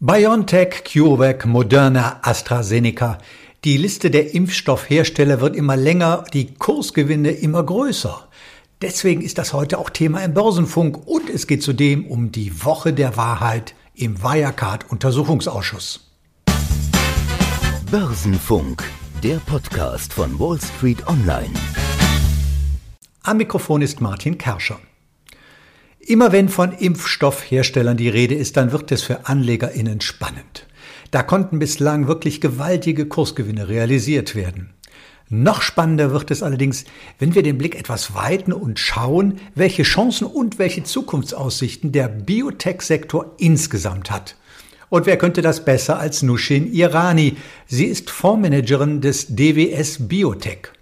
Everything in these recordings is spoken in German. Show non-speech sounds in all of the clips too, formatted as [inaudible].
BioNTech, CureVac, Moderna, AstraZeneca. Die Liste der Impfstoffhersteller wird immer länger, die Kursgewinne immer größer. Deswegen ist das heute auch Thema im Börsenfunk und es geht zudem um die Woche der Wahrheit im Wirecard-Untersuchungsausschuss. Börsenfunk, der Podcast von Wall Street Online. Am Mikrofon ist Martin Kerscher. Immer wenn von Impfstoffherstellern die Rede ist, dann wird es für AnlegerInnen spannend. Da konnten bislang wirklich gewaltige Kursgewinne realisiert werden. Noch spannender wird es allerdings, wenn wir den Blick etwas weiten und schauen, welche Chancen und welche Zukunftsaussichten der Biotech-Sektor insgesamt hat. Und wer könnte das besser als Nushin Irani? Sie ist Fondsmanagerin des DWS Biotech.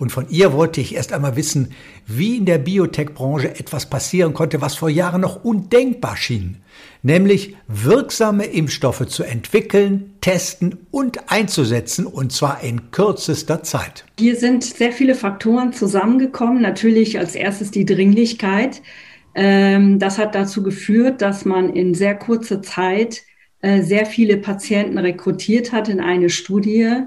Und von ihr wollte ich erst einmal wissen, wie in der Biotech-Branche etwas passieren konnte, was vor Jahren noch undenkbar schien. Nämlich wirksame Impfstoffe zu entwickeln, testen und einzusetzen, und zwar in kürzester Zeit. Hier sind sehr viele Faktoren zusammengekommen. Natürlich als erstes die Dringlichkeit. Ähm, das hat dazu geführt, dass man in sehr kurzer Zeit äh, sehr viele Patienten rekrutiert hat in eine Studie,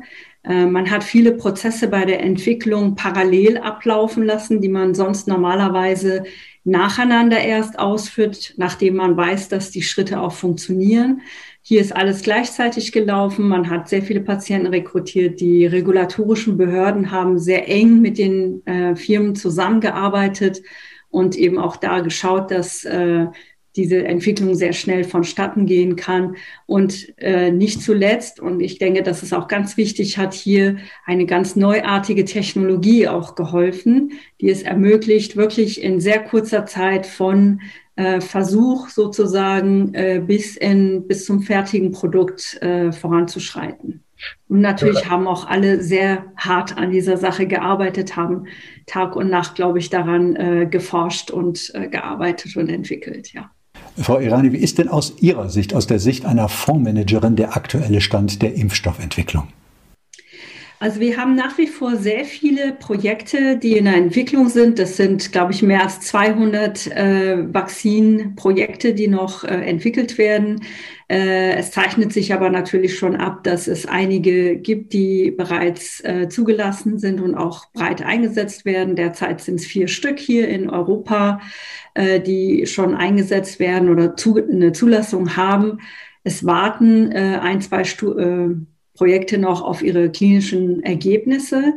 man hat viele Prozesse bei der Entwicklung parallel ablaufen lassen, die man sonst normalerweise nacheinander erst ausführt, nachdem man weiß, dass die Schritte auch funktionieren. Hier ist alles gleichzeitig gelaufen. Man hat sehr viele Patienten rekrutiert. Die regulatorischen Behörden haben sehr eng mit den äh, Firmen zusammengearbeitet und eben auch da geschaut, dass äh, diese Entwicklung sehr schnell vonstatten gehen kann. Und äh, nicht zuletzt, und ich denke, das ist auch ganz wichtig, hat hier eine ganz neuartige Technologie auch geholfen, die es ermöglicht, wirklich in sehr kurzer Zeit von äh, Versuch sozusagen äh, bis, in, bis zum fertigen Produkt äh, voranzuschreiten. Und natürlich haben auch alle sehr hart an dieser Sache gearbeitet, haben Tag und Nacht, glaube ich, daran äh, geforscht und äh, gearbeitet und entwickelt, ja. Frau Irani, wie ist denn aus Ihrer Sicht, aus der Sicht einer Fondsmanagerin, der aktuelle Stand der Impfstoffentwicklung? Also wir haben nach wie vor sehr viele Projekte, die in der Entwicklung sind. Das sind, glaube ich, mehr als 200 äh, Vakzinprojekte, die noch äh, entwickelt werden. Äh, es zeichnet sich aber natürlich schon ab, dass es einige gibt, die bereits äh, zugelassen sind und auch breit eingesetzt werden. Derzeit sind es vier Stück hier in Europa, äh, die schon eingesetzt werden oder zu, eine Zulassung haben. Es warten äh, ein, zwei Stu äh, Projekte noch auf ihre klinischen Ergebnisse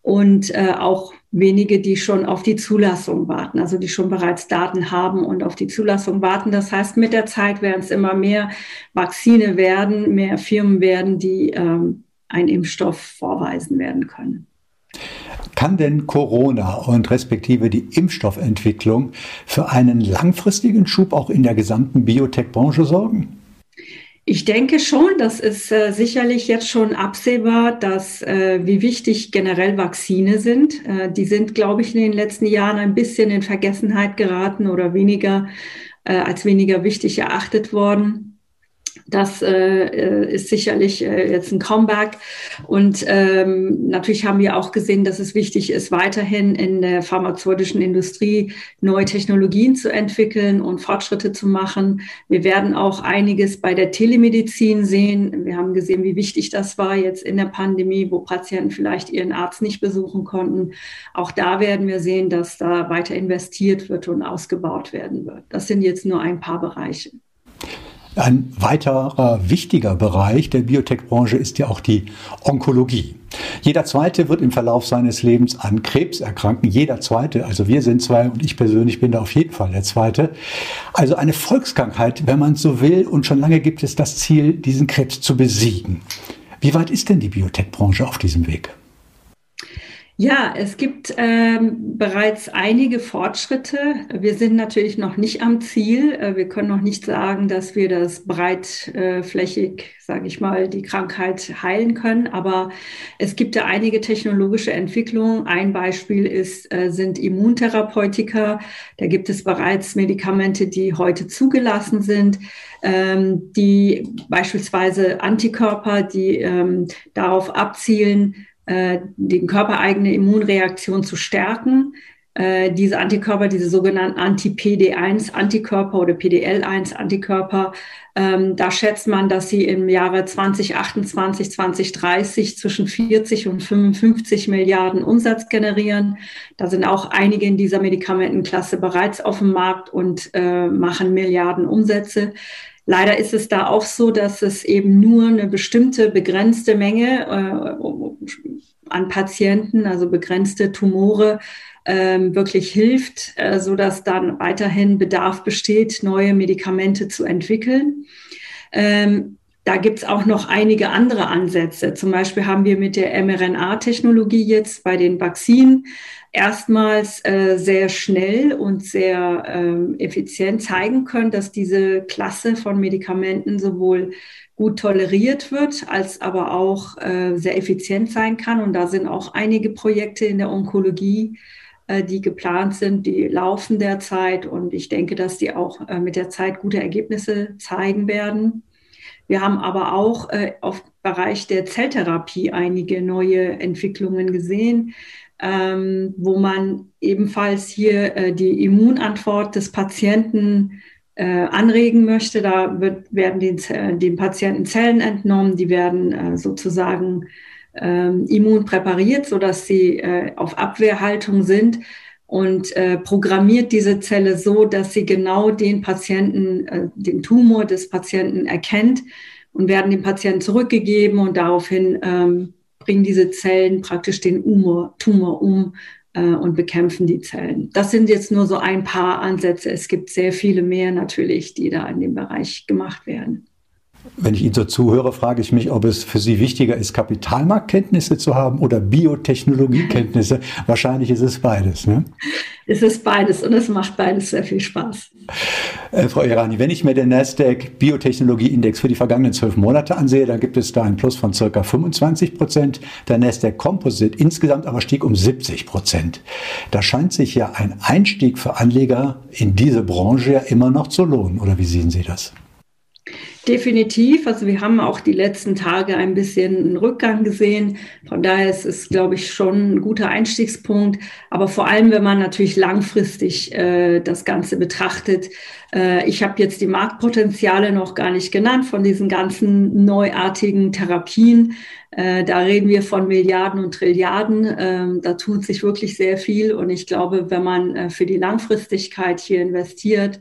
und äh, auch wenige, die schon auf die Zulassung warten, also die schon bereits Daten haben und auf die Zulassung warten. Das heißt, mit der Zeit werden es immer mehr Vakzine werden, mehr Firmen werden, die ähm, einen Impfstoff vorweisen werden können. Kann denn Corona und respektive die Impfstoffentwicklung für einen langfristigen Schub auch in der gesamten Biotech-Branche sorgen? Ich denke schon, das ist äh, sicherlich jetzt schon absehbar, dass äh, wie wichtig generell Vakzine sind. Äh, die sind, glaube ich, in den letzten Jahren ein bisschen in Vergessenheit geraten oder weniger äh, als weniger wichtig erachtet worden. Das äh, ist sicherlich äh, jetzt ein Comeback. Und ähm, natürlich haben wir auch gesehen, dass es wichtig ist, weiterhin in der pharmazeutischen Industrie neue Technologien zu entwickeln und Fortschritte zu machen. Wir werden auch einiges bei der Telemedizin sehen. Wir haben gesehen, wie wichtig das war jetzt in der Pandemie, wo Patienten vielleicht ihren Arzt nicht besuchen konnten. Auch da werden wir sehen, dass da weiter investiert wird und ausgebaut werden wird. Das sind jetzt nur ein paar Bereiche. Ein weiterer wichtiger Bereich der Biotech-Branche ist ja auch die Onkologie. Jeder Zweite wird im Verlauf seines Lebens an Krebs erkranken. Jeder Zweite, also wir sind zwei und ich persönlich bin da auf jeden Fall der Zweite. Also eine Volkskrankheit, wenn man so will. Und schon lange gibt es das Ziel, diesen Krebs zu besiegen. Wie weit ist denn die Biotech-Branche auf diesem Weg? Ja, es gibt ähm, bereits einige Fortschritte. Wir sind natürlich noch nicht am Ziel. Äh, wir können noch nicht sagen, dass wir das breitflächig, sage ich mal, die Krankheit heilen können. Aber es gibt da einige technologische Entwicklungen. Ein Beispiel ist, äh, sind Immuntherapeutika. Da gibt es bereits Medikamente, die heute zugelassen sind, ähm, die beispielsweise Antikörper, die ähm, darauf abzielen, äh, den körpereigene Immunreaktion zu stärken. äh, diese Antikörper, diese sogenannten Anti-PD1-Antikörper oder PDL1-Antikörper, ähm, da schätzt man, dass sie im Jahre 2028, 2030 zwischen 40 und 55 Milliarden Umsatz generieren. Da sind auch einige in dieser Medikamentenklasse bereits auf dem Markt und äh, machen Milliarden Umsätze. Leider ist es da auch so, dass es eben nur eine bestimmte begrenzte Menge äh, an Patienten, also begrenzte Tumore, ähm, wirklich hilft, äh, so dass dann weiterhin Bedarf besteht, neue Medikamente zu entwickeln. Ähm, da gibt es auch noch einige andere Ansätze. Zum Beispiel haben wir mit der mRNA-Technologie jetzt bei den Vakzinen erstmals äh, sehr schnell und sehr ähm, effizient zeigen können, dass diese Klasse von Medikamenten sowohl gut toleriert wird, als aber auch äh, sehr effizient sein kann. Und da sind auch einige Projekte in der Onkologie, äh, die geplant sind, die laufen derzeit. Und ich denke, dass die auch äh, mit der Zeit gute Ergebnisse zeigen werden. Wir haben aber auch äh, auf Bereich der Zelltherapie einige neue Entwicklungen gesehen ähm, wo man ebenfalls hier äh, die Immunantwort des Patienten anregen möchte. Da wird, werden den, den Patienten Zellen entnommen, die werden äh, sozusagen ähm, immunpräpariert, sodass sie äh, auf Abwehrhaltung sind und äh, programmiert diese Zelle so, dass sie genau den Patienten, äh, den Tumor des Patienten erkennt und werden dem Patienten zurückgegeben und daraufhin ähm, bringen diese Zellen praktisch den Tumor, um äh, und bekämpfen die Zellen. Das sind jetzt nur so ein paar Ansätze. Es gibt sehr viele mehr natürlich, die da in dem Bereich gemacht werden. Wenn ich Ihnen so zuhöre, frage ich mich, ob es für Sie wichtiger ist, Kapitalmarktkenntnisse zu haben oder Biotechnologiekenntnisse. Wahrscheinlich ist es beides. Ne? Es ist beides und es macht beides sehr viel Spaß. Äh, Frau Irani, wenn ich mir den Nasdaq Biotechnologieindex für die vergangenen zwölf Monate ansehe, dann gibt es da einen Plus von circa 25 Prozent. Der Nasdaq Composite insgesamt aber stieg um 70 Prozent. Da scheint sich ja ein Einstieg für Anleger in diese Branche ja immer noch zu lohnen. Oder wie sehen Sie das? Definitiv. Also wir haben auch die letzten Tage ein bisschen einen Rückgang gesehen. Von daher ist es, glaube ich, schon ein guter Einstiegspunkt. Aber vor allem, wenn man natürlich langfristig äh, das Ganze betrachtet. Äh, ich habe jetzt die Marktpotenziale noch gar nicht genannt von diesen ganzen neuartigen Therapien. Äh, da reden wir von Milliarden und Trilliarden. Ähm, da tut sich wirklich sehr viel. Und ich glaube, wenn man äh, für die Langfristigkeit hier investiert,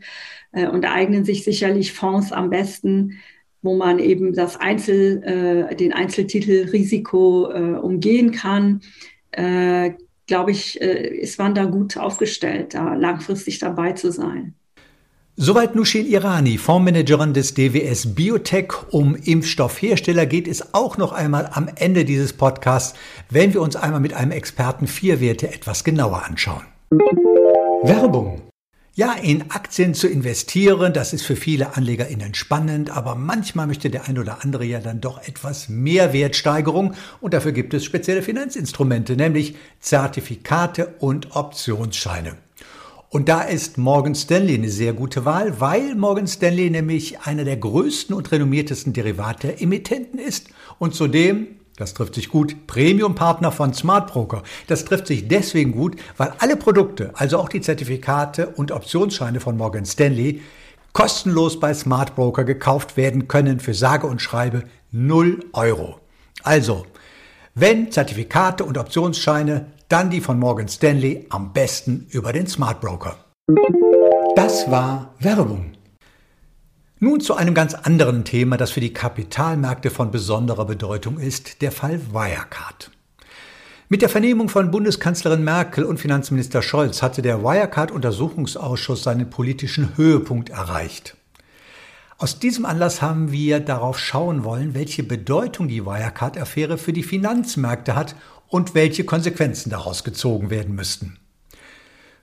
äh, und eignen sich sicherlich Fonds am besten, wo man eben das Einzel, äh, den Einzeltitel Risiko äh, umgehen kann. Äh, Glaube ich, ist man da gut aufgestellt, da langfristig dabei zu sein. Soweit Nushin Irani, Fondsmanagerin des DWS Biotech. Um Impfstoffhersteller geht es auch noch einmal am Ende dieses Podcasts, wenn wir uns einmal mit einem Experten vier Werte etwas genauer anschauen. Werbung. Ja, in Aktien zu investieren, das ist für viele AnlegerInnen spannend, aber manchmal möchte der ein oder andere ja dann doch etwas mehr Wertsteigerung und dafür gibt es spezielle Finanzinstrumente, nämlich Zertifikate und Optionsscheine. Und da ist Morgan Stanley eine sehr gute Wahl, weil Morgan Stanley nämlich einer der größten und renommiertesten Derivate-Emittenten ist und zudem das trifft sich gut. Premium-Partner von Smart Broker. Das trifft sich deswegen gut, weil alle Produkte, also auch die Zertifikate und Optionsscheine von Morgan Stanley, kostenlos bei Smart Broker gekauft werden können für sage und schreibe 0 Euro. Also, wenn Zertifikate und Optionsscheine, dann die von Morgan Stanley am besten über den Smart Broker. Das war Werbung. Nun zu einem ganz anderen Thema, das für die Kapitalmärkte von besonderer Bedeutung ist, der Fall Wirecard. Mit der Vernehmung von Bundeskanzlerin Merkel und Finanzminister Scholz hatte der Wirecard-Untersuchungsausschuss seinen politischen Höhepunkt erreicht. Aus diesem Anlass haben wir darauf schauen wollen, welche Bedeutung die Wirecard-Affäre für die Finanzmärkte hat und welche Konsequenzen daraus gezogen werden müssten.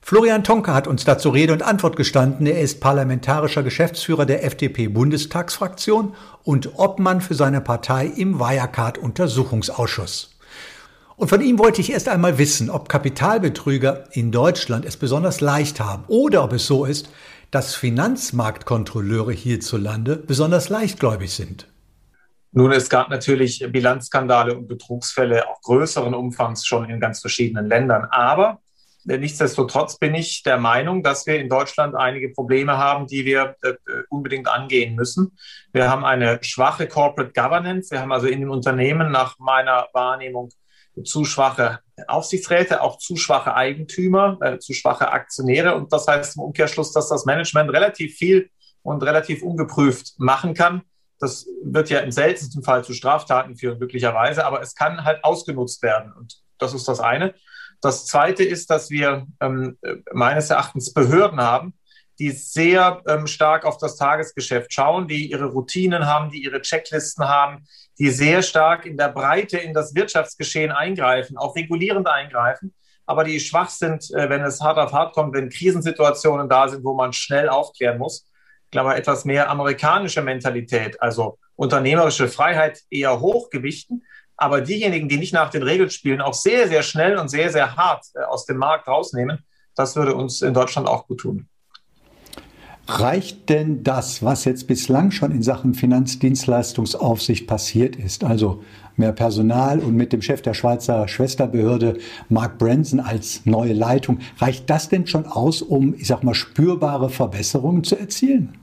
Florian Tonka hat uns dazu Rede und Antwort gestanden. Er ist parlamentarischer Geschäftsführer der FDP-Bundestagsfraktion und Obmann für seine Partei im Wirecard-Untersuchungsausschuss. Und von ihm wollte ich erst einmal wissen, ob Kapitalbetrüger in Deutschland es besonders leicht haben oder ob es so ist, dass Finanzmarktkontrolleure hierzulande besonders leichtgläubig sind. Nun, es gab natürlich Bilanzskandale und Betrugsfälle auch größeren Umfangs schon in ganz verschiedenen Ländern. Aber Nichtsdestotrotz bin ich der Meinung, dass wir in Deutschland einige Probleme haben, die wir äh, unbedingt angehen müssen. Wir haben eine schwache Corporate Governance. Wir haben also in den Unternehmen nach meiner Wahrnehmung zu schwache Aufsichtsräte, auch zu schwache Eigentümer, äh, zu schwache Aktionäre. Und das heißt im Umkehrschluss, dass das Management relativ viel und relativ ungeprüft machen kann. Das wird ja im seltensten Fall zu Straftaten führen, glücklicherweise, aber es kann halt ausgenutzt werden. Und das ist das eine. Das Zweite ist, dass wir ähm, meines Erachtens Behörden haben, die sehr ähm, stark auf das Tagesgeschäft schauen, die ihre Routinen haben, die ihre Checklisten haben, die sehr stark in der Breite in das Wirtschaftsgeschehen eingreifen, auch regulierend eingreifen, aber die schwach sind, äh, wenn es hart auf hart kommt, wenn Krisensituationen da sind, wo man schnell aufklären muss. Ich glaube, etwas mehr amerikanische Mentalität, also unternehmerische Freiheit eher hochgewichten, aber diejenigen, die nicht nach den Regeln spielen, auch sehr, sehr schnell und sehr, sehr hart äh, aus dem Markt rausnehmen, das würde uns in Deutschland auch gut tun. Reicht denn das, was jetzt bislang schon in Sachen Finanzdienstleistungsaufsicht passiert ist, also mehr Personal und mit dem Chef der Schweizer Schwesterbehörde Mark Branson als neue Leitung, reicht das denn schon aus, um, ich sag mal, spürbare Verbesserungen zu erzielen?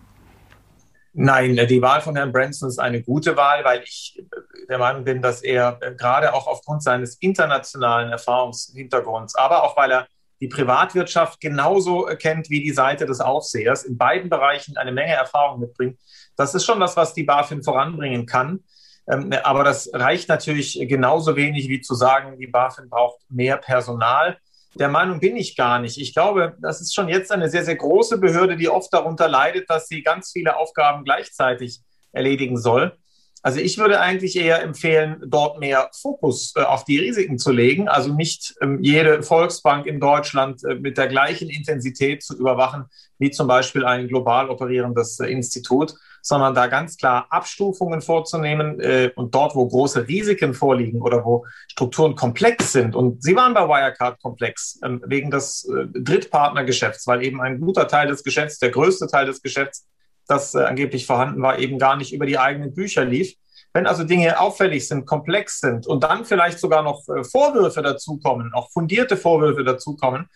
Nein, die Wahl von Herrn Branson ist eine gute Wahl, weil ich der Meinung bin, dass er äh, gerade auch aufgrund seines internationalen Erfahrungshintergrunds, aber auch weil er die Privatwirtschaft genauso kennt wie die Seite des Aufsehers, in beiden Bereichen eine Menge Erfahrung mitbringt. Das ist schon das, was die BaFin voranbringen kann. Ähm, aber das reicht natürlich genauso wenig wie zu sagen, die BaFin braucht mehr Personal. Der Meinung bin ich gar nicht. Ich glaube, das ist schon jetzt eine sehr, sehr große Behörde, die oft darunter leidet, dass sie ganz viele Aufgaben gleichzeitig erledigen soll. Also ich würde eigentlich eher empfehlen, dort mehr Fokus äh, auf die Risiken zu legen. Also nicht ähm, jede Volksbank in Deutschland äh, mit der gleichen Intensität zu überwachen, wie zum Beispiel ein global operierendes äh, Institut, sondern da ganz klar Abstufungen vorzunehmen äh, und dort, wo große Risiken vorliegen oder wo Strukturen komplex sind. Und Sie waren bei Wirecard komplex äh, wegen des äh, Drittpartnergeschäfts, weil eben ein guter Teil des Geschäfts, der größte Teil des Geschäfts, das äh, angeblich vorhanden war, eben gar nicht über die eigenen Bücher lief. Wenn also Dinge auffällig sind, komplex sind und dann vielleicht sogar noch äh, Vorwürfe dazukommen, auch fundierte Vorwürfe dazukommen,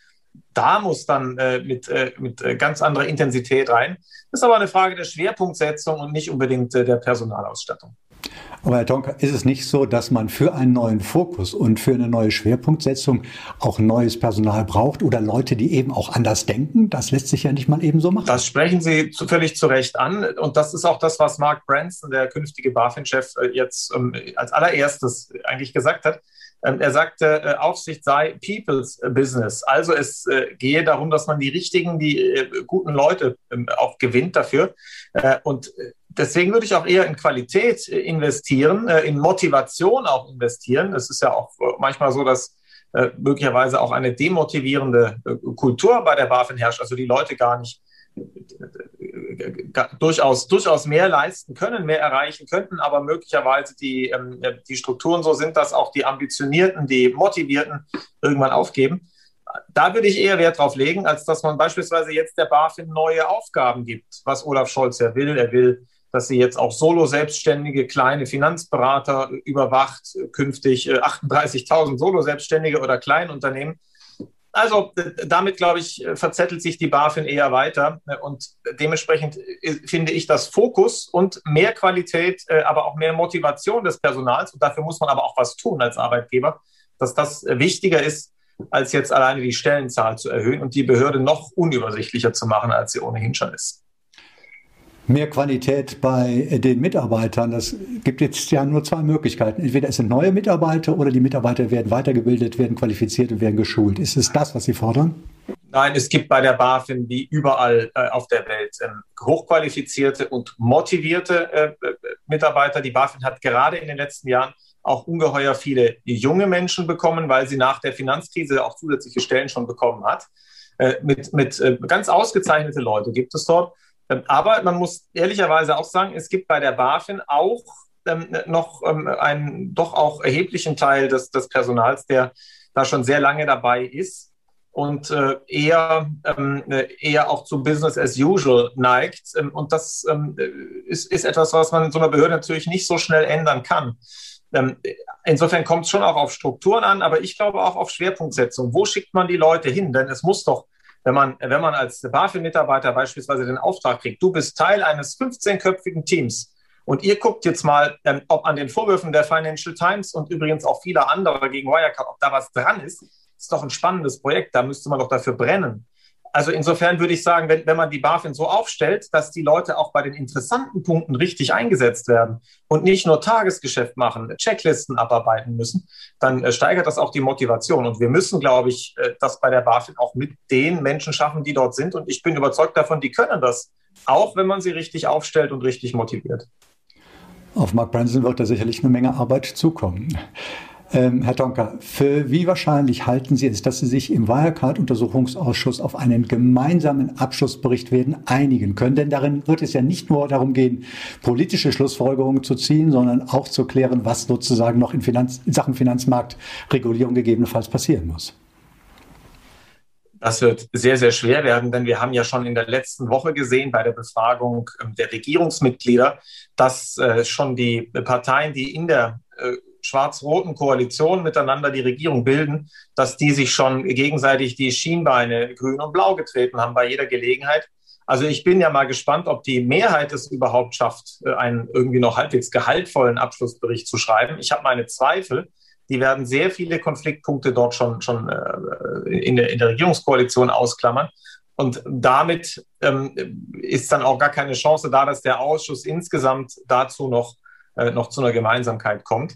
da muss dann äh, mit, äh, mit äh, ganz anderer Intensität rein. Das ist aber eine Frage der Schwerpunktsetzung und nicht unbedingt äh, der Personalausstattung. Aber Herr Tonka, ist es nicht so, dass man für einen neuen Fokus und für eine neue Schwerpunktsetzung auch neues Personal braucht oder Leute, die eben auch anders denken? Das lässt sich ja nicht mal eben so machen. Das sprechen Sie zu, völlig zu Recht an. Und das ist auch das, was Mark Branson, der künftige BaFin-Chef, äh, jetzt ähm, als allererstes eigentlich gesagt hat. Ähm, er sagte, äh, Aufsicht sei People's Business. Also es äh, gehe darum, dass man die richtigen, die äh, guten Leute ähm, auch gewinnt dafür. Und deswegen würde ich auch eher in Qualität investieren, in Motivation auch investieren. Es ist ja auch manchmal so, dass möglicherweise auch eine demotivierende Kultur bei der BaFin herrscht, also die Leute gar nicht durchaus, durchaus mehr leisten können, mehr erreichen könnten, aber möglicherweise die, ähm, die Strukturen so sind, dass auch die Ambitionierten, die Motivierten irgendwann aufgeben. Da würde ich eher Wert drauf legen, als dass man beispielsweise jetzt der BaFin neue Aufgaben gibt, was Olaf Scholz ja will. Er will, dass sie jetzt auch solo-selbstständige kleine Finanzberater überwacht, künftig 38.000 äh, solo-selbstständige oder Kleinunternehmen. Also damit, glaube ich, verzettelt sich die BaFin eher weiter. Und dementsprechend äh, finde ich, dass Fokus und mehr Qualität, äh, aber auch mehr Motivation des Personals, und dafür muss man aber auch was tun als Arbeitgeber, dass das wichtiger ist, als jetzt alleine die Stellenzahl zu erhöhen und die Behörde noch unübersichtlicher zu machen, als sie ohnehin schon ist mehr Qualität bei den Mitarbeitern. Das gibt jetzt ja nur zwei Möglichkeiten. Entweder es sind neue Mitarbeiter oder die Mitarbeiter werden weitergebildet, werden qualifiziert und werden geschult. Ist es das, was Sie fordern? Nein, es gibt bei der BaFin wie überall äh, auf der Welt äh, hochqualifizierte und motivierte äh, Mitarbeiter. Die BaFin hat gerade in den letzten Jahren auch ungeheuer viele junge Menschen bekommen, weil sie nach der Finanzkrise auch zusätzliche Stellen schon bekommen hat. Äh, mit mit äh, ganz ausgezeichnete Leute gibt es dort. Ähm, aber man muss ehrlicherweise auch sagen, es gibt bei der BaFin auch ähm, noch ähm, einen doch auch erheblichen Teil des, des Personals, der da schon sehr lange dabei ist und äh, eher, ähm, eher auch zum Business as usual neigt. Ähm, und das ähm, ist, ist etwas, was man in so einer Behörde natürlich nicht so schnell ändern kann. insofern kommt es schon auch auf Strukturen an, aber ich glaube auch auf Schwerpunktsetzung. Wo schickt man die Leute hin? Denn es muss doch, wenn man, wenn man als BaFin-Mitarbeiter beispielsweise den Auftrag kriegt, du bist Teil eines 15-köpfigen Teams und ihr guckt jetzt mal, ähm, ob an den Vorwürfen der Financial Times und übrigens auch vieler anderer gegen Wirecard, ob da was dran ist, ist doch ein spannendes Projekt, da müsste man doch dafür brennen. Also insofern würde ich sagen, wenn, wenn man die BaFin so aufstellt, dass die Leute auch bei den interessanten Punkten richtig eingesetzt werden und nicht nur Tagesgeschäft machen, Checklisten abarbeiten müssen, dann äh, steigert das auch die Motivation. Und wir müssen, glaube ich, äh, das bei der BaFin auch mit den Menschen schaffen, die dort sind. Und ich bin überzeugt davon, die können das, auch wenn man sie richtig aufstellt und richtig motiviert. Auf Mark Branson wird da sicherlich eine Menge Arbeit zukommen. Ähm, Herr Donker, für wie wahrscheinlich halten Sie es, dass Sie sich im Wirecard-Untersuchungsausschuss auf einen gemeinsamen Abschlussbericht werden einigen können? Denn darin wird es ja nicht nur darum gehen, politische Schlussfolgerungen zu ziehen, sondern auch zu klären, was sozusagen noch in, Finanz in Sachen Finanzmarktregulierung gegebenenfalls passieren muss. Das wird sehr, sehr schwer werden, denn wir haben ja schon in der letzten Woche gesehen bei der Befragung ähm, der Regierungsmitglieder, dass äh, schon die Parteien, die in der äh, schwarz-roten Koalition miteinander die Regierung bilden, dass die sich schon gegenseitig die Schienbeine grün und blau getreten haben bei jeder Gelegenheit. Also ich bin ja mal gespannt, ob die Mehrheit es überhaupt schafft, äh, einen irgendwie noch halbwegs gehaltvollen Abschlussbericht zu schreiben. Ich habe meine Zweifel. Die werden sehr viele Konfliktpunkte dort schon, schon äh, in, der, in der Regierungskoalition ausklammern. Und damit ähm, ist dann auch gar keine Chance da, dass der Ausschuss insgesamt dazu noch, äh, noch zu einer Gemeinsamkeit kommt.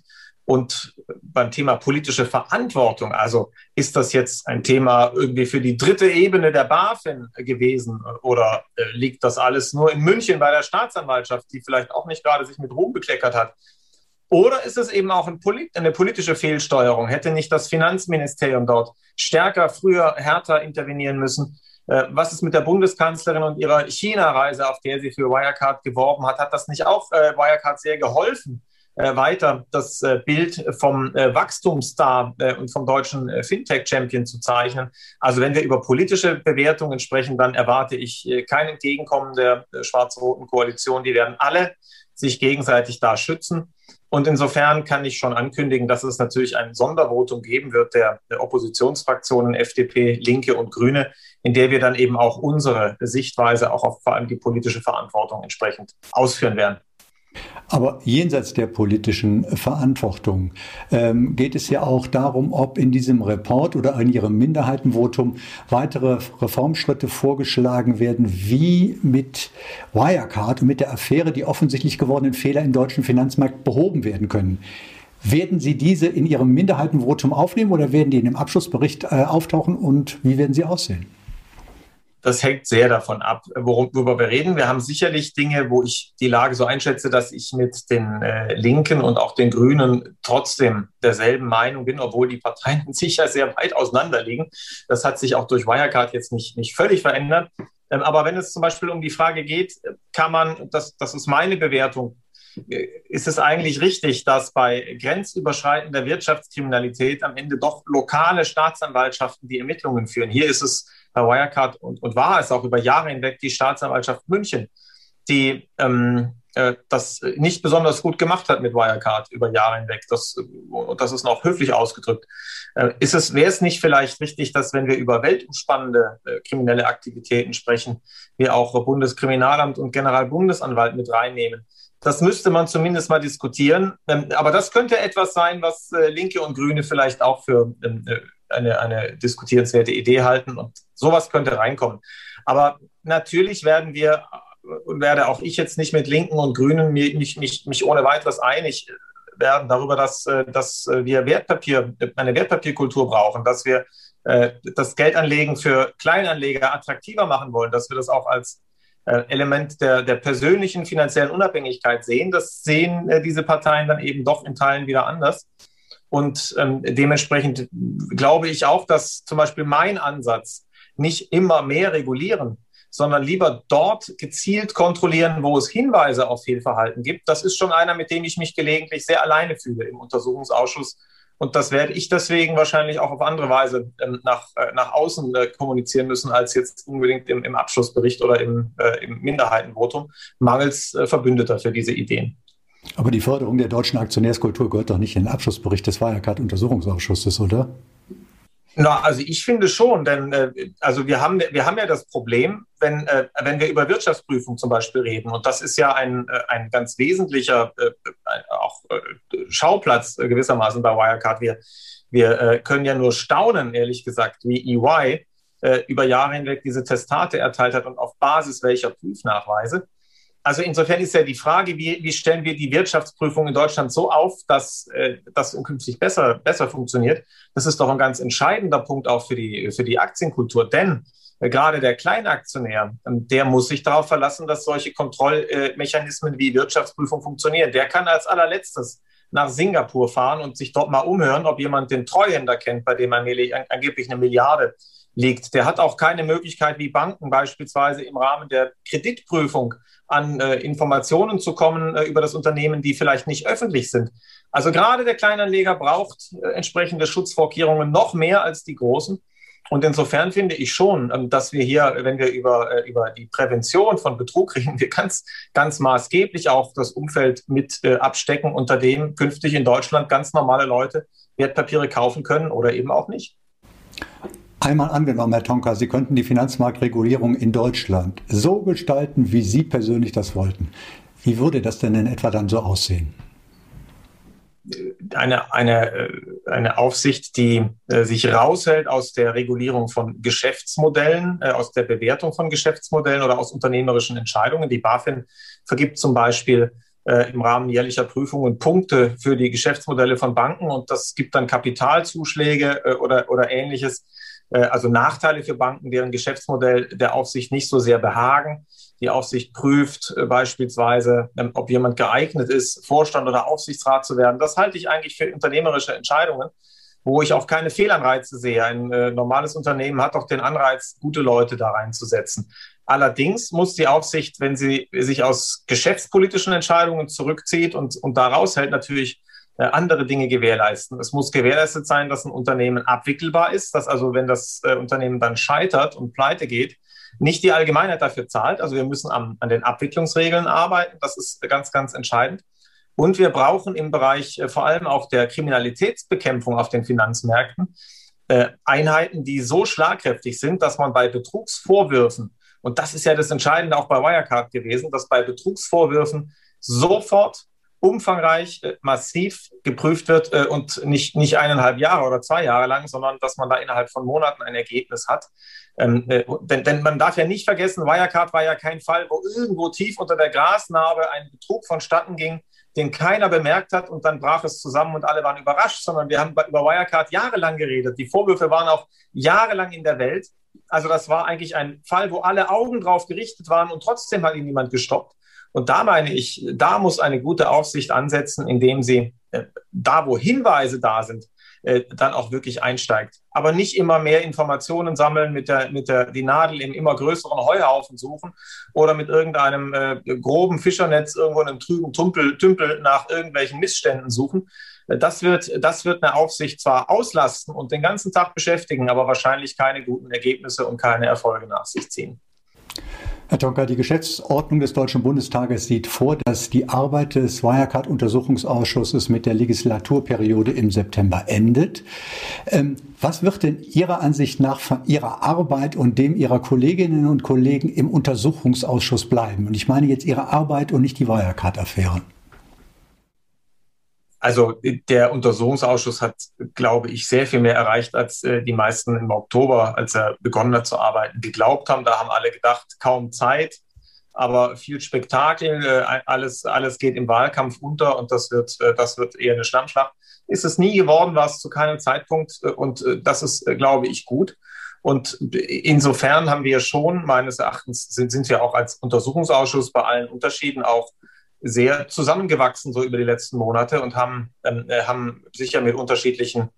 Und beim Thema politische Verantwortung, also ist das jetzt ein Thema irgendwie für die dritte Ebene der BaFin gewesen oder äh, liegt das alles nur in München bei der Staatsanwaltschaft, die vielleicht auch nicht gerade sich mit Ruhm bekleckert hat? Oder ist es eben auch eine politische Fehlsteuerung? Hätte nicht das Finanzministerium dort stärker, früher, härter intervenieren müssen? Äh, was ist mit der Bundeskanzlerin und ihrer China-Reise, auf der sie für Wirecard geworben hat? Hat das nicht auch äh, Wirecard sehr geholfen? Äh, weiter das äh, Bild vom äh, Wachstumsstar und vom deutschen Fintech-Champion zu zeichnen. Also wenn wir über politische Bewertungen sprechen, dann erwarte ich kein Entgegenkommen der schwarz-roten Koalition. Die werden alle sich gegenseitig da schützen. Und insofern kann ich schon ankündigen, dass es natürlich ein Sondervotum geben wird der, der, Oppositionsfraktionen FDP, Linke und Grüne, in der wir dann eben auch unsere Sichtweise, auch auf vor allem die politische Verantwortung entsprechend ausführen werden. Aber jenseits der politischen Verantwortung ähm, geht es ja auch darum, ob in diesem Report oder in Ihrem Minderheitenvotum weitere Reformschritte vorgeschlagen werden, wie mit Wirecard und mit der Affäre die offensichtlich gewordenen Fehler im deutschen Finanzmarkt behoben werden können. Werden Sie diese in Ihrem Minderheitenvotum aufnehmen oder werden die in dem Abschlussbericht äh, auftauchen und wie werden sie aussehen? Das hängt sehr davon ab, worüber wir reden. Wir haben sicherlich Dinge, wo ich die Lage so einschätze, dass ich mit den äh, Linken und auch den Grünen trotzdem derselben Meinung bin, obwohl die Parteien [laughs] sicher sehr weit auseinander liegen. Das hat sich auch durch Wirecard jetzt nicht, nicht völlig verändert. Ähm, aber wenn es zum Beispiel um die Frage geht, kann man, das, das ist meine Bewertung, äh, ist es eigentlich richtig, dass bei grenzüberschreitender Wirtschaftskriminalität am Ende doch lokale Staatsanwaltschaften die Ermittlungen führen? Hier ist es bei Wirecard und, und war es auch über Jahre hinweg die Staatsanwaltschaft München, die ähm, äh, das nicht besonders gut gemacht hat mit Wirecard über Jahre hinweg. Das, und das ist noch höflich ausgedrückt. Äh, ist es, wäre es nicht vielleicht richtig, dass wenn wir über weltumspannende äh, kriminelle Aktivitäten sprechen, wir auch Bundeskriminalamt und Generalbundesanwalt mit reinnehmen? Das müsste man zumindest mal diskutieren. Ähm, aber das könnte etwas sein, was äh, Linke und Grüne vielleicht auch für ähm, äh, eine, eine diskutierenswerte Idee halten. Und sowas könnte reinkommen. Aber natürlich werden wir und werde auch ich jetzt nicht mit Linken und Grünen mich, mich, mich ohne weiteres einig werden darüber, dass, äh, dass wir Wertpapier, eine Wertpapierkultur brauchen, dass wir äh, das Geldanlegen für Kleinanleger attraktiver machen wollen, dass wir das auch als äh, Element der, der persönlichen finanziellen Unabhängigkeit sehen. Das sehen diese Parteien dann eben doch in Teilen wieder anders. Und ähm, dementsprechend glaube ich auch, dass zum Beispiel mein Ansatz nicht immer mehr regulieren, sondern lieber dort gezielt kontrollieren, wo es Hinweise auf Fehlverhalten gibt. Das ist schon einer, mit dem ich mich gelegentlich sehr alleine fühle im Untersuchungsausschuss. Und das werde ich deswegen wahrscheinlich auch auf andere Weise ähm, nach, äh, nach außen äh, kommunizieren müssen, als jetzt unbedingt im, im Abschlussbericht oder im, äh, im Minderheitenvotum, mangels äh, Verbündeter für diese Ideen. Aber die Förderung der deutschen Aktionärskultur gehört doch nicht in den Abschlussbericht des Wirecard-Untersuchungsausschusses, oder? Na, also ich finde schon, denn äh, also wir haben, wir haben ja das Problem, wenn, äh, wenn wir über Wirtschaftsprüfung zum Beispiel reden, und das ist ja ein, äh, ein ganz wesentlicher äh, auch äh, Schauplatz gewissermaßen bei Wirecard. Wir, wir äh, können ja nur staunen, ehrlich gesagt, wie EY über Jahre hinweg diese Testate erteilt hat und auf Basis welcher Prüfnachweise also insofern ist ja die Frage, wie, wie stellen wir die Wirtschaftsprüfung in Deutschland so auf, dass äh, das künftig besser, besser funktioniert. Das ist doch ein ganz entscheidender Punkt auch für die, für die Aktienkultur. Denn äh, gerade der Kleinaktionär, ähm, der muss sich darauf verlassen, dass solche Kontrollmechanismen wie Wirtschaftsprüfung funktionieren. Der kann als allerletztes nach Singapur fahren und sich dort mal umhören, ob jemand den Treuhänder kennt, bei dem angeblich eine Milliarde liegt. Der hat auch keine Möglichkeit, wie Banken beispielsweise im Rahmen der Kreditprüfung an äh, Informationen zu kommen äh, über das Unternehmen, die vielleicht nicht öffentlich sind. Also gerade der Kleinanleger braucht äh, entsprechende Schutzvorkehrungen noch mehr als die großen. Und insofern finde ich schon, ähm, dass wir hier, wenn wir über, äh, über die Prävention von Betrug [laughs] reden, wir ganz, ganz maßgeblich auch das Umfeld mit äh, abstecken, unter dem künftig in Deutschland ganz normale Leute Wertpapiere kaufen können oder eben auch nicht. Einmal angenommen, Herr Tonka, Sie könnten die Finanzmarktregulierung in Deutschland so gestalten, wie Sie persönlich das wollten. Wie würde das denn in etwa dann so aussehen? Eine, eine, äh, eine Aufsicht, die äh, sich raushält aus der Regulierung von Geschäftsmodellen, äh, aus der Bewertung von Geschäftsmodellen oder aus unternehmerischen Entscheidungen. Die BaFin vergibt zum Beispiel im Rahmen jährlicher Prüfungen Punkte für die Geschäftsmodelle von Banken und das gibt dann Kapitalzuschläge oder, oder ähnliches äh, also Nachteile für Banken, deren Geschäftsmodell der Aufsicht nicht so sehr behagen. Die Aufsicht prüft äh, beispielsweise, ähm, ob jemand geeignet ist, Vorstand oder Aufsichtsrat zu werden. Das halte ich eigentlich für unternehmerische Entscheidungen, wo ich auch keine Fehlanreize sehe. Ein äh, normales Unternehmen hat auch den Anreiz, gute Leute da reinzusetzen. Allerdings muss die Aufsicht, wenn sie sich aus geschäftspolitischen Entscheidungen zurückzieht und, und da raushält, natürlich äh, andere Dinge gewährleisten. Es muss gewährleistet sein, dass ein Unternehmen abwickelbar ist, dass also, wenn das äh, Unternehmen dann scheitert und pleite geht, nicht die Allgemeinheit dafür zahlt. Also wir müssen am, an den Abwicklungsregeln arbeiten. Das ist ganz, ganz entscheidend. Und wir brauchen im Bereich äh, vor allem auch der Kriminalitätsbekämpfung auf den Finanzmärkten äh, Einheiten, die so schlagkräftig sind, dass man bei Betrugsvorwürfen, und das ist ja das Entscheidende auch bei Wirecard gewesen, dass bei Betrugsvorwürfen sofort umfangreich, äh, massiv geprüft wird äh, und nicht, nicht eineinhalb Jahre oder zwei Jahre lang, sondern dass man da innerhalb von Monaten ein Ergebnis hat. Ähm, äh, denn, denn man darf ja nicht vergessen, Wirecard war ja kein Fall, wo irgendwo tief unter der Grasnarbe ein Betrug vonstatten ging, den keiner bemerkt hat und dann brach es zusammen und alle waren überrascht, sondern wir haben über Wirecard jahrelang geredet. Die Vorwürfe waren auch jahrelang in der Welt. Also das war eigentlich ein Fall, wo alle Augen drauf gerichtet waren und trotzdem hat ihn niemand gestoppt. Und da meine ich, da muss eine gute Aufsicht ansetzen, indem sie äh, da, wo Hinweise da sind, äh, dann auch wirklich einsteigt. Aber nicht immer mehr Informationen sammeln, mit der, mit der, die Nadel im immer größeren Heuhaufen suchen oder mit irgendeinem äh, groben Fischernetz irgendwo in einem trüben Tümpel, Tümpel nach irgendwelchen Missständen suchen. Äh, das wird, das wird eine Aufsicht zwar auslasten und den ganzen Tag beschäftigen, aber wahrscheinlich keine guten Ergebnisse und keine Erfolge nach sich ziehen. Herr Tonka, die Geschäftsordnung des Deutschen Bundestages sieht vor, dass die Arbeit des Wirecard-Untersuchungsausschusses mit der Legislaturperiode im September endet. Ähm, was wird denn Ihrer Ansicht nach von Ihrer Arbeit und dem Ihrer Kolleginnen und Kollegen im Untersuchungsausschuss bleiben? Und ich meine jetzt Ihre Arbeit und nicht die Wirecard-Affäre. Also der Untersuchungsausschuss hat, glaube ich, sehr viel mehr erreicht, als äh, die meisten im Oktober, als er begonnen hat zu arbeiten, geglaubt haben. Da haben alle gedacht, kaum Zeit, aber viel Spektakel, äh, alles, alles geht im Wahlkampf unter und das wird, äh, das wird eher eine Schlammschlacht. Ist es nie geworden, war es zu keinem Zeitpunkt äh, und äh, das ist, äh, glaube ich, gut. Und insofern haben wir schon, meines Erachtens, sind, sind wir auch als Untersuchungsausschuss bei allen Unterschieden auch sehr zusammengewachsen so über die letzten Monate und haben, ähm, äh, haben sicher mit unterschiedlichen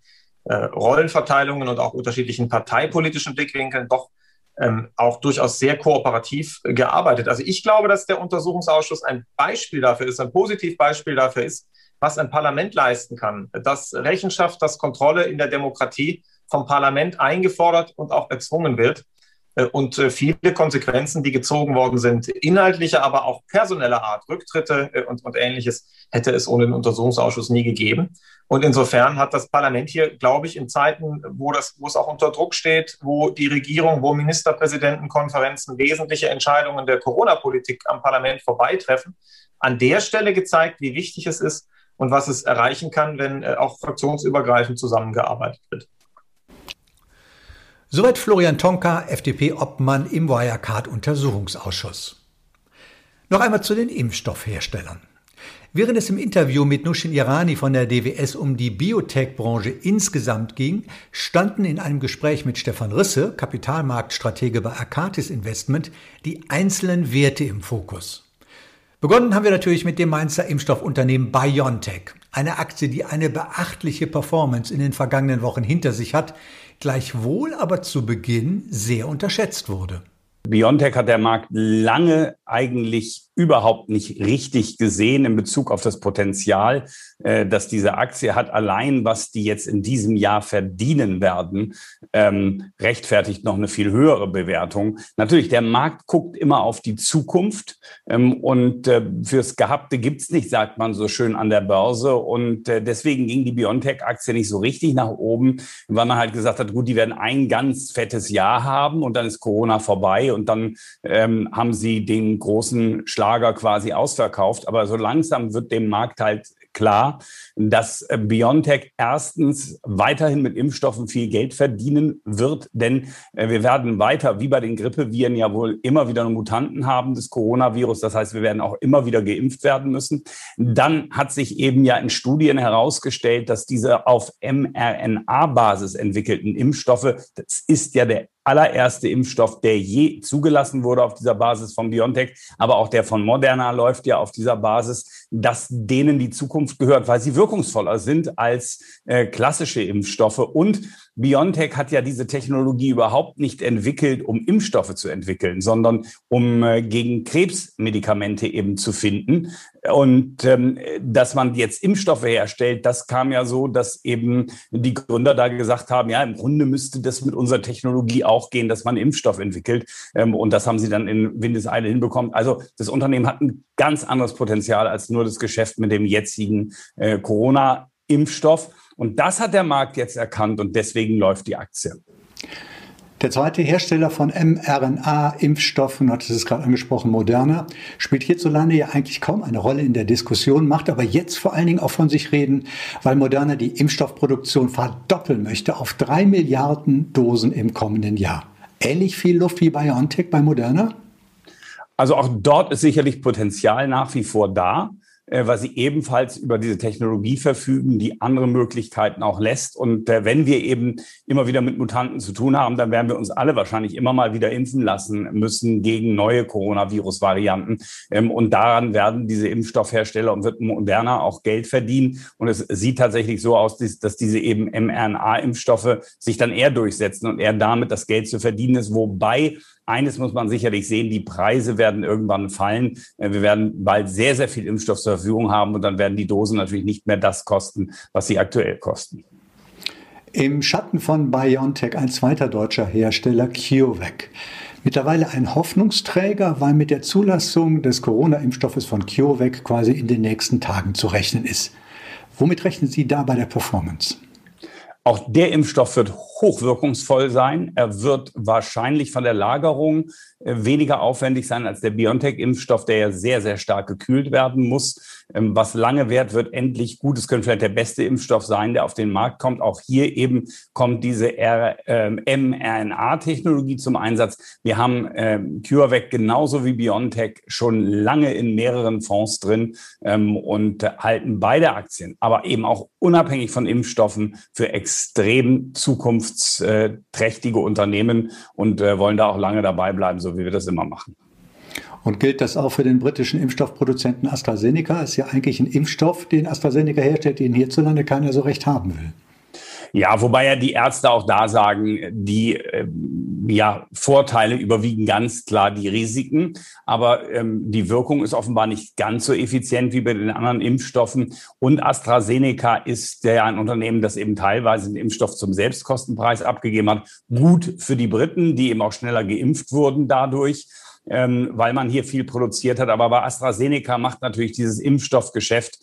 äh, Rollenverteilungen und auch unterschiedlichen parteipolitischen Blickwinkeln doch ähm, auch durchaus sehr kooperativ gearbeitet. Also ich glaube, dass der Untersuchungsausschuss ein Beispiel dafür ist, ein Positivbeispiel dafür ist, was ein Parlament leisten kann, dass Rechenschaft, dass Kontrolle in der Demokratie vom Parlament eingefordert und auch erzwungen wird. Äh, und äh, viele Konsequenzen, die gezogen worden sind, inhaltlicher, aber auch personeller Art, Rücktritte äh, und, und ähnliches, hätte es ohne den Untersuchungsausschuss nie gegeben. Und insofern hat das Parlament hier, glaube ich, in Zeiten, wo, das, wo es auch unter Druck steht, wo die Regierung, wo Ministerpräsidentenkonferenzen wesentliche Entscheidungen der Corona-Politik am Parlament vorbeitreffen, an der Stelle gezeigt, wie wichtig es ist und was es erreichen kann, wenn auch fraktionsübergreifend zusammengearbeitet wird. Soweit Florian Tonka, FDP-Obmann im Wirecard-Untersuchungsausschuss. Noch einmal zu den Impfstoffherstellern. Während es im Interview mit Nushin Irani von der DWS um die Biotech-Branche insgesamt ging, standen in einem Gespräch mit Stefan Risse, Kapitalmarktstratege bei Arcatis Investment, die einzelnen Werte im Fokus. Begonnen haben wir natürlich mit dem Mainzer Impfstoffunternehmen BioNTech, eine Aktie, die eine beachtliche Performance in den vergangenen Wochen hinter sich hat, gleichwohl aber zu Beginn sehr unterschätzt wurde. BioNTech hat der Markt lange eigentlich überhaupt nicht richtig gesehen in Bezug auf das Potenzial, äh, dass diese Aktie hat. Allein, was die jetzt in diesem Jahr verdienen werden, ähm, rechtfertigt noch eine viel höhere Bewertung. Natürlich, der Markt guckt immer auf die Zukunft ähm, und äh, fürs Gehabte gibt's nicht, sagt man so schön an der Börse. Und äh, deswegen ging die BioNTech-Aktie nicht so richtig nach oben, weil man halt gesagt hat, gut, die werden ein ganz fettes Jahr haben und dann ist Corona vorbei und dann ähm, haben sie den großen Schlag Schlager quasi ausverkauft. Aber so langsam wird dem Markt halt klar, dass äh, BioNTech erstens weiterhin mit Impfstoffen viel Geld verdienen wird, denn äh, wir werden weiter, wie bei den Grippeviren, ja wohl immer wieder Mutanten haben des Coronavirus. Das heißt, wir werden auch immer wieder geimpft werden müssen. Dann hat sich eben ja in Studien herausgestellt, dass diese auf mRNA-Basis entwickelten Impfstoffe, das ist ja der allererste Impfstoff, der je zugelassen wurde auf dieser Basis von BioNTech, aber auch der von Moderna läuft ja auf dieser Basis, dass denen die Zukunft gehört, weil sie wirkungsvoller sind als äh, klassische Impfstoffe. Und BioNTech hat ja diese Technologie überhaupt nicht entwickelt, um Impfstoffe zu entwickeln, sondern um äh, gegen Krebsmedikamente eben zu finden. Und ähm, dass man jetzt Impfstoffe herstellt, das kam ja so, dass eben die Gründer da gesagt haben, ja, im Grunde müsste das mit unserer Technologie auch gehen, dass man Impfstoff entwickelt. Ähm, und das haben sie dann in Windeseile hinbekommen. Also das Unternehmen hat ein ganz anderes Potenzial als nur das Geschäft mit dem jetzigen äh, Corona-Impfstoff. Und das hat der Markt jetzt erkannt und deswegen läuft die Aktie. Der zweite Hersteller von mRNA-Impfstoffen, hat es gerade angesprochen, Moderna, spielt hierzulande ja eigentlich kaum eine Rolle in der Diskussion, macht aber jetzt vor allen Dingen auch von sich reden, weil Moderna die Impfstoffproduktion verdoppeln möchte auf drei Milliarden Dosen im kommenden Jahr. Ähnlich viel Luft wie BioNTech bei Moderna? Also auch dort ist sicherlich Potenzial nach wie vor da. Äh, weil sie ebenfalls über diese Technologie verfügen, die andere Möglichkeiten auch lässt. Und äh, wenn wir eben immer wieder mit Mutanten zu tun haben, dann werden wir uns alle wahrscheinlich immer mal wieder impfen lassen müssen gegen neue Coronavirus-Varianten. Ähm, und daran werden diese Impfstoffhersteller und wird Moderna auch Geld verdienen. Und es sieht tatsächlich so aus, dass diese eben mRNA-Impfstoffe sich dann eher durchsetzen und eher damit das Geld zu verdienen ist, wobei eines muss man sicherlich sehen, die Preise werden irgendwann fallen. Äh, wir werden bald sehr, sehr viel Impfstoff zur Verfügung haben und dann werden die Dosen natürlich nicht mehr das kosten, was sie aktuell kosten. Im Schatten von BioNTech ein zweiter deutscher Hersteller, CureVac. Mittlerweile ein Hoffnungsträger, weil mit der Zulassung des Corona-Impfstoffes von CureVac quasi in den nächsten Tagen zu rechnen ist. Womit rechnen Sie da bei der Performance? Auch der Impfstoff wird hochwirkungsvoll sein. Er wird wahrscheinlich von der Lagerung äh, weniger aufwendig sein als der BioNTech-Impfstoff, der ja sehr, sehr stark gekühlt werden muss. Ähm, was lange währt, wird endlich gut. Es könnte vielleicht der beste Impfstoff sein, der auf den Markt kommt. Auch hier eben kommt diese ähm, mRNA-Technologie zum Einsatz. Wir haben ähm, CureVac genauso wie BioNTech schon lange in mehreren Fonds drin und halten beide Aktien, aber eben auch unabhängig von Impfstoffen für extrem zukunftsträchtige Unternehmen und äh, wollen da auch lange dabei bleiben, so wie wir das immer machen. Und gilt das auch für den britischen Impfstoffproduzenten AstraZeneca? Ist ja eigentlich ein Impfstoff, den AstraZeneca herstellt, den hierzulande keiner so recht haben will. Ja, wobei ja die Ärzte auch da sagen, die äh, ja, Vorteile überwiegen ganz klar die Risiken, aber ähm, die Wirkung ist offenbar nicht ganz so effizient wie bei den anderen Impfstoffen. Und AstraZeneca ist ja ein Unternehmen, das eben teilweise den Impfstoff zum Selbstkostenpreis abgegeben hat. Gut für die Briten, die eben auch schneller geimpft wurden dadurch ähm, weil man hier viel produziert hat. Aber bei AstraZeneca macht natürlich dieses Impfstoffgeschäft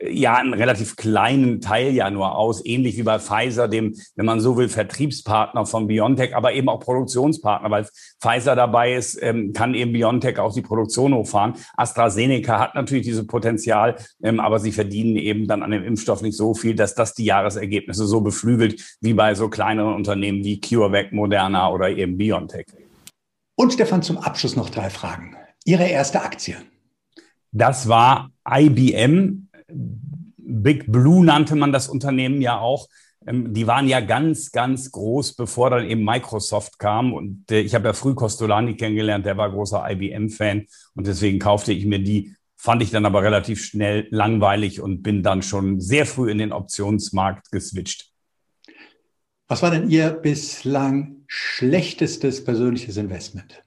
ja einen relativ kleinen Teil ja nur aus, ähnlich wie bei Pfizer, dem, wenn man so will, Vertriebspartner von BioNTech, aber eben auch Produktionspartner, weil Pfizer dabei ist, ähm, kann eben BioNTech auch die Produktion hochfahren. AstraZeneca hat natürlich dieses Potenzial, ähm, aber sie verdienen eben dann an dem Impfstoff nicht so viel, dass das die Jahresergebnisse so beflügelt wie bei so kleineren Unternehmen wie CureVac, Moderna oder eben BioNTech. Und Stefan, zum Abschluss noch drei Fragen. Ihre erste Aktie? Das war IBM. Big Blue nannte man das Unternehmen ja auch. Ähm, die waren ja ganz, ganz groß, bevor dann eben Microsoft kam. Und ich habe ja früh Costolani kennengelernt, der war großer IBM-Fan. Und deswegen kaufte ich mir die, fand ich dann aber relativ schnell langweilig und bin dann schon sehr früh in den Optionsmarkt geswitcht. Was war denn Ihr bislang schlechtestes persönliches Investment?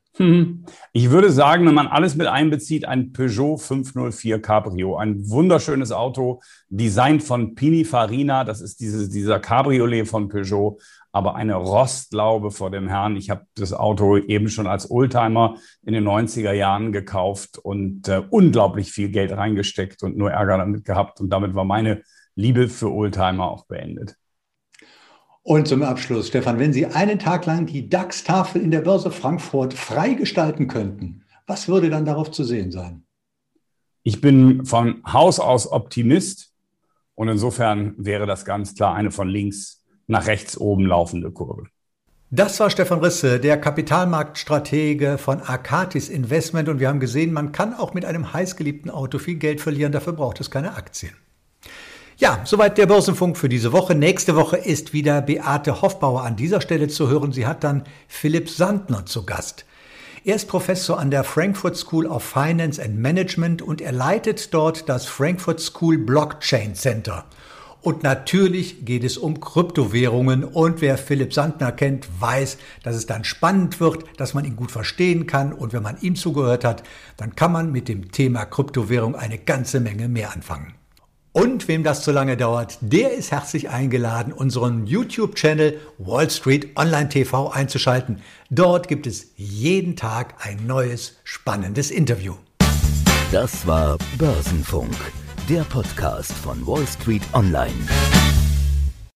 Ich würde sagen, wenn man alles mit einbezieht, ein Peugeot 504 Cabrio, ein wunderschönes Auto, designt von Pininfarina, das ist dieses, dieser Cabriolet von Peugeot, aber eine Rostlaube vor dem Herrn. Ich habe das Auto eben schon als Oldtimer in den 90er Jahren gekauft und äh, unglaublich viel Geld reingesteckt und nur Ärger damit gehabt. Und damit war meine Liebe für Oldtimer auch beendet. Und zum Abschluss, Stefan, wenn Sie einen Tag lang die DAX-Tafel in der Börse Frankfurt freigestalten könnten, was würde dann darauf zu sehen sein? Ich bin von Haus aus Optimist und insofern wäre das ganz klar eine von links nach rechts oben laufende Kurve. Das war Stefan Risse, der Kapitalmarktstratege von Arcatis Investment und wir haben gesehen, man kann auch mit einem heißgeliebten Auto viel Geld verlieren, dafür braucht es keine Aktien. Ja, soweit der Börsenfunk für diese Woche. Nächste Woche ist wieder Beate Hoffbauer an dieser Stelle zu hören. Sie hat dann Philipp Sandner zu Gast. Er ist Professor an der Frankfurt School of Finance and Management und er leitet dort das Frankfurt School Blockchain Center. Und natürlich geht es um Kryptowährungen. Und wer Philipp Sandner kennt, weiß, dass es dann spannend wird, dass man ihn gut verstehen kann. Und wenn man ihm zugehört hat, dann kann man mit dem Thema Kryptowährung eine ganze Menge mehr anfangen. Und wem das zu lange dauert, der ist herzlich eingeladen, unseren YouTube-Channel Wall Street Online TV einzuschalten. Dort gibt es jeden Tag ein neues, spannendes Interview. Das war Börsenfunk, der Podcast von Wall Street Online.